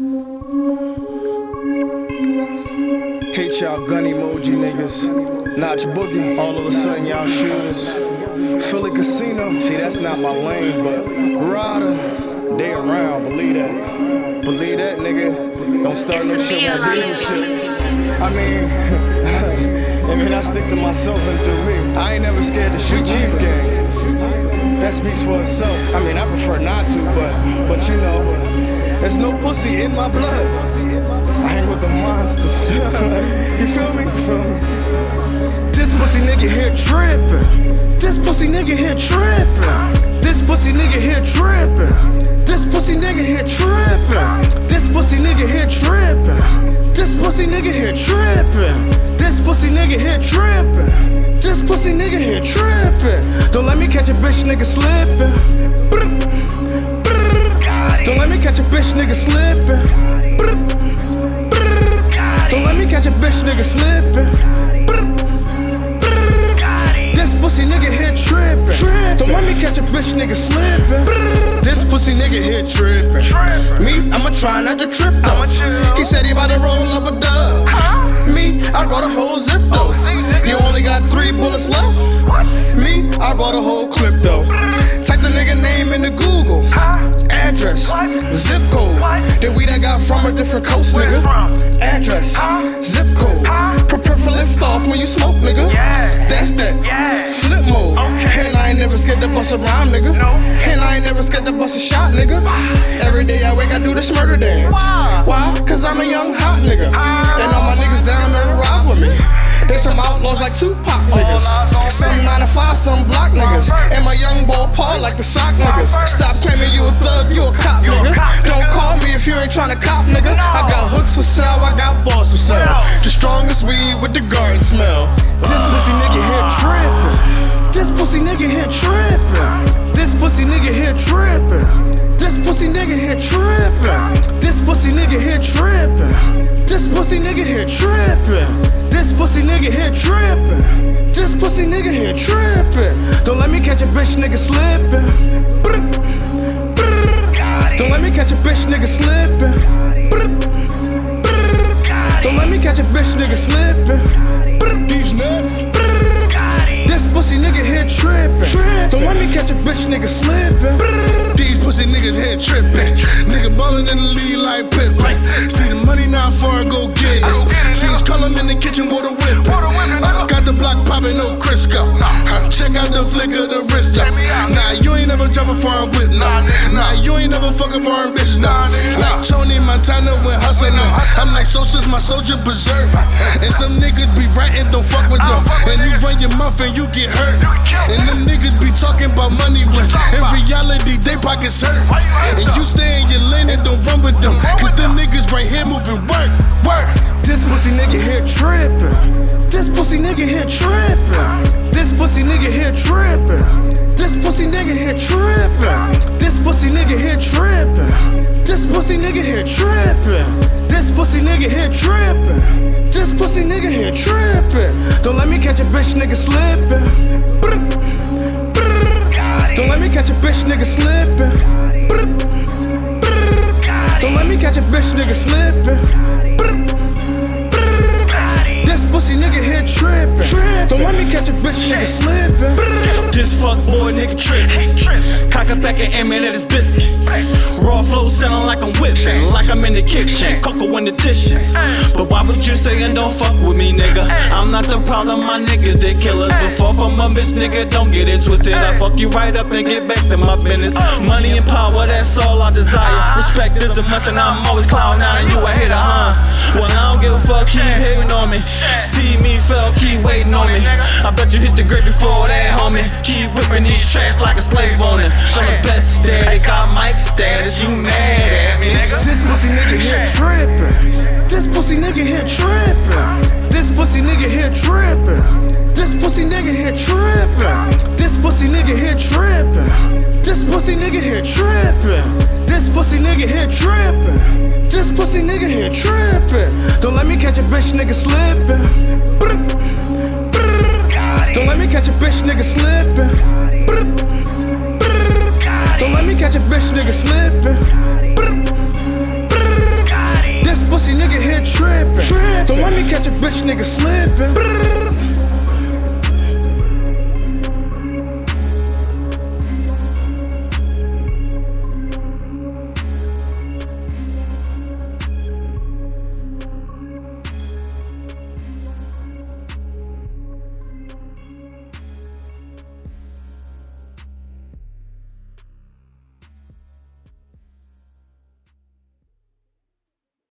Hate y'all gun emoji niggas. Notch boogie, all of a sudden y'all shooters. Philly Kasino, see that's not my lane, but Rydah, they around, believe that. Believe that, nigga. Don't start no shit with real shit. I mean, I mean, I stick to myself and to me. I ain't never scared to shoot Chief Gang. That speaks for itself. I mean, I prefer not to, but, but you know, there's no pussy in my blood. I hang with the monsters. you feel me? You feel me? This pussy nigga here trippin'. This pussy nigga here trippin'. This pussy nigga here trippin'. This pussy nigga here trippin'. This pussy nigga here trippin'. This pussy nigga here trippin'. This pussy nigga here trippin'. This pussy nigga here trippin'. Don't let me catch a bitch nigga slippin'. Don't let me catch a bitch nigga slippin'. Don't let me catch a bitch nigga slippin'. This pussy nigga here trippin'. Don't let me catch a bitch nigga slippin'. This pussy nigga here trippin'. Me, I'ma try not to trip though. He said he about to roll up a dub. Me, I brought a whole zip though. You only got three bullets left. Me, I brought a whole Address, zip code. Prepare for lift off when you smoke, nigga. That's that. Flip mode. And I ain't never scared to bust a rhyme, nigga. And I ain't never scared to bust a shot, nigga. Every day I wake, I do this murder dance. Why? Cause I'm a young hot nigga. Ah. And all my niggas down there ride with me. They some outlaws like Tupac niggas. Some 9 to 5, some block niggas. And my young boy Paul like the sock niggas. Stop claiming you a thug, you a cop nigga. Don't call me if you ain't tryna cop nigga. I got hooks for sale, I got balls for sale. The strongest weed with the garden smell. This pussy nigga here trippin'. This pussy nigga here trippin'. This pussy nigga here trippin'. This pussy nigga here trippin'. This pussy nigga here trippin'. This pussy nigga here trippin'. This pussy nigga here trippin'. This pussy nigga here trippin'. Don't let me catch a bitch nigga slippin'. Don't let me catch a bitch nigga slippin'. Don't let me catch a bitch nigga slippin'. These nuts. This pussy nigga here trippin'. Don't let me catch a bitch nigga slippin'. These pussy niggas head trippin'. Nigga ballin' in the lead like Pippen. See the money now before I go get it. Him in the kitchen, water whippin'. Uh, got the block poppin', no Crisco. Uh, check out the flick of the wrist though. Nah, you ain't never drive a foreign whip, no. Nah, you ain't never fuck a foreign bitch, no. Like Tony Montana with hustlin'. I'm like Sosa's my soldier berserk. And some niggas be writing, don't fuck with them. And your mouth and you get hurt. And them niggas be talking about money when in reality they pockets hurt. And you stay in your lane and don't run with them. Cause them niggas right here moving work, work. This pussy nigga here trippin'. This pussy nigga here trippin'. This pussy nigga here trippin'. This pussy nigga here trippin'. This pussy nigga here trippin'. Pussy nigga here trippin'. This pussy nigga here trippin'. This pussy nigga here trippin'. Don't let me catch a bitch nigga slippin'. Don't let me catch a bitch nigga slippin'. Don't let me catch a bitch nigga slippin'. This pussy nigga here trippin'. Don't let me catch a bitch nigga slippin'. This fuck boy nigga trippin'. Cock it back and aim at his biscuit. The kitchen. Cocoa in the dishes. But why would you say and don't fuck with me, nigga? I'm not the problem, my niggas they killers. Before from a bitch, nigga, don't get it twisted. I fuck you right up and get back to my business. Money and power, that's all I desire. Respect is a must, and I'm always clown out, and you a hater, huh? Well, I don't give a fuck, keep hating on me. See me fell, keep waiting on me. I bet you hit the grave before that, homie. Keep whipping these tracks like a slave on it. I'm the best static, got mic status. You mad at This pussy nigga here trippin'. This pussy nigga here trippin'. This pussy nigga here trippin'. This pussy nigga here trippin'. This pussy nigga here trippin'. This pussy nigga here trippin'. This pussy nigga here trippin'. Don't let me catch a bitch nigga slippin'. Pussy nigga here trippin'. Don't let me catch a bitch nigga slippin'.